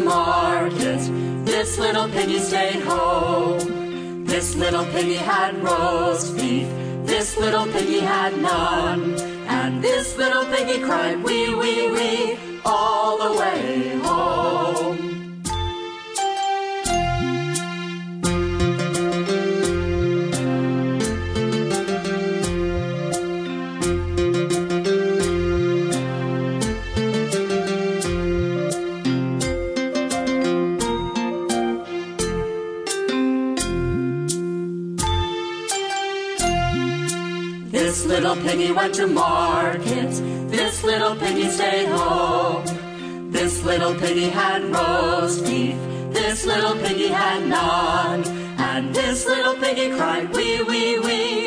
market. This little piggy stayed home. This little piggy had roast beef. This little piggy had none. And this little piggy cried wee, wee, wee all This little piggy went to market. This little piggy stayed home. This little piggy had roast beef. This little piggy had none. And this little piggy cried wee, wee, wee